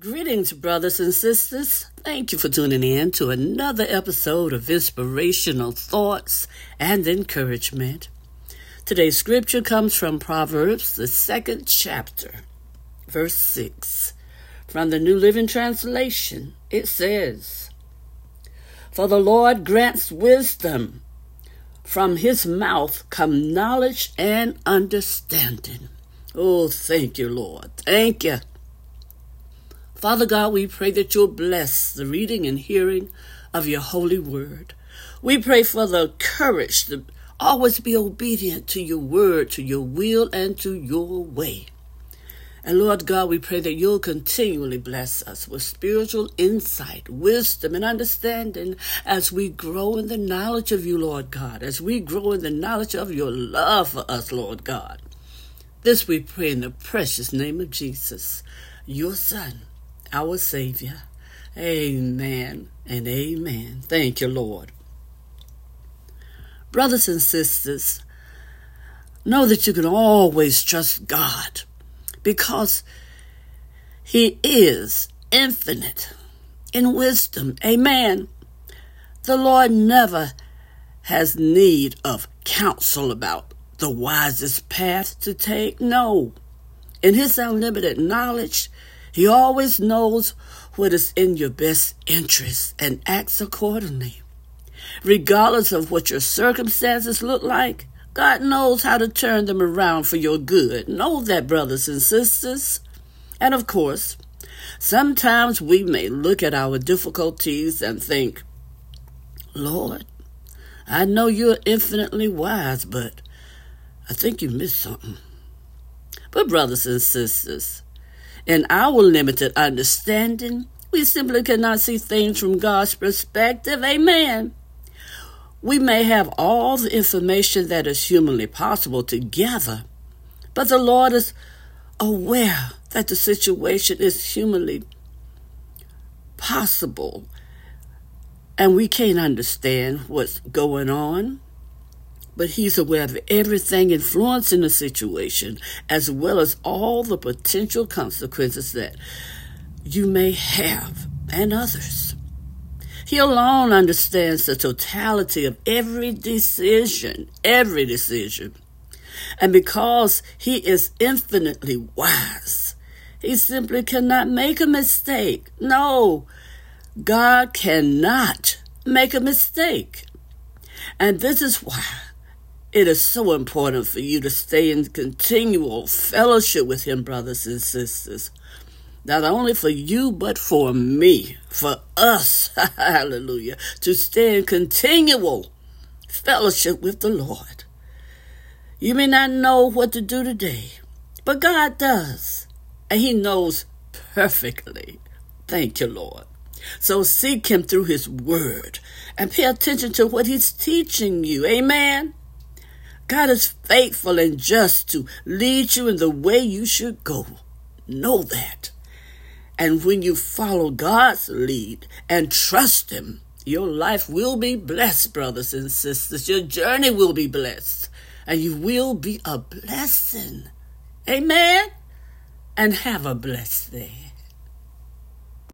Greetings, brothers and sisters. Thank you for tuning in to another episode of Inspirational Thoughts and Encouragement. Today's scripture comes from Proverbs, the second chapter, verse 6. From the New Living Translation, it says, For the Lord grants wisdom, from his mouth come knowledge and understanding. Oh, thank you, Lord. Thank you. Father God, we pray that you'll bless the reading and hearing of your holy word. We pray for the courage to always be obedient to your word, to your will, and to your way. And Lord God, we pray that you'll continually bless us with spiritual insight, wisdom, and understanding as we grow in the knowledge of you, Lord God, as we grow in the knowledge of your love for us, Lord God. This we pray in the precious name of Jesus, your Son our Savior. Amen and amen. Thank you, Lord. Brothers and sisters, know that you can always trust God because He is infinite in wisdom. Amen. The Lord never has need of counsel about the wisest path to take. No. In His unlimited knowledge, he always knows what is in your best interest and acts accordingly. Regardless of what your circumstances look like, God knows how to turn them around for your good. Know that, brothers and sisters. And of course, sometimes we may look at our difficulties and think, Lord, I know you're infinitely wise, but I think you missed something. But, brothers and sisters, in our limited understanding, we simply cannot see things from God's perspective. Amen. We may have all the information that is humanly possible to gather, but the Lord is aware that the situation is humanly possible and we can't understand what's going on but he's aware of everything influencing the situation, as well as all the potential consequences that you may have and others. He alone understands the totality of every decision, every decision. And because he is infinitely wise, he simply cannot make a mistake. No, God cannot make a mistake. And this is why it is so important for you to stay in continual fellowship with Him, brothers and sisters. Not only for you, but for me, for us, hallelujah, to stay in continual fellowship with the Lord. You may not know what to do today, but God does, and He knows perfectly. Thank you, Lord. So seek Him through His Word and pay attention to what He's teaching you. Amen. God is faithful and just to lead you in the way you should go. Know that. And when you follow God's lead and trust Him, your life will be blessed, brothers and sisters. Your journey will be blessed, and you will be a blessing. Amen. And have a blessed day.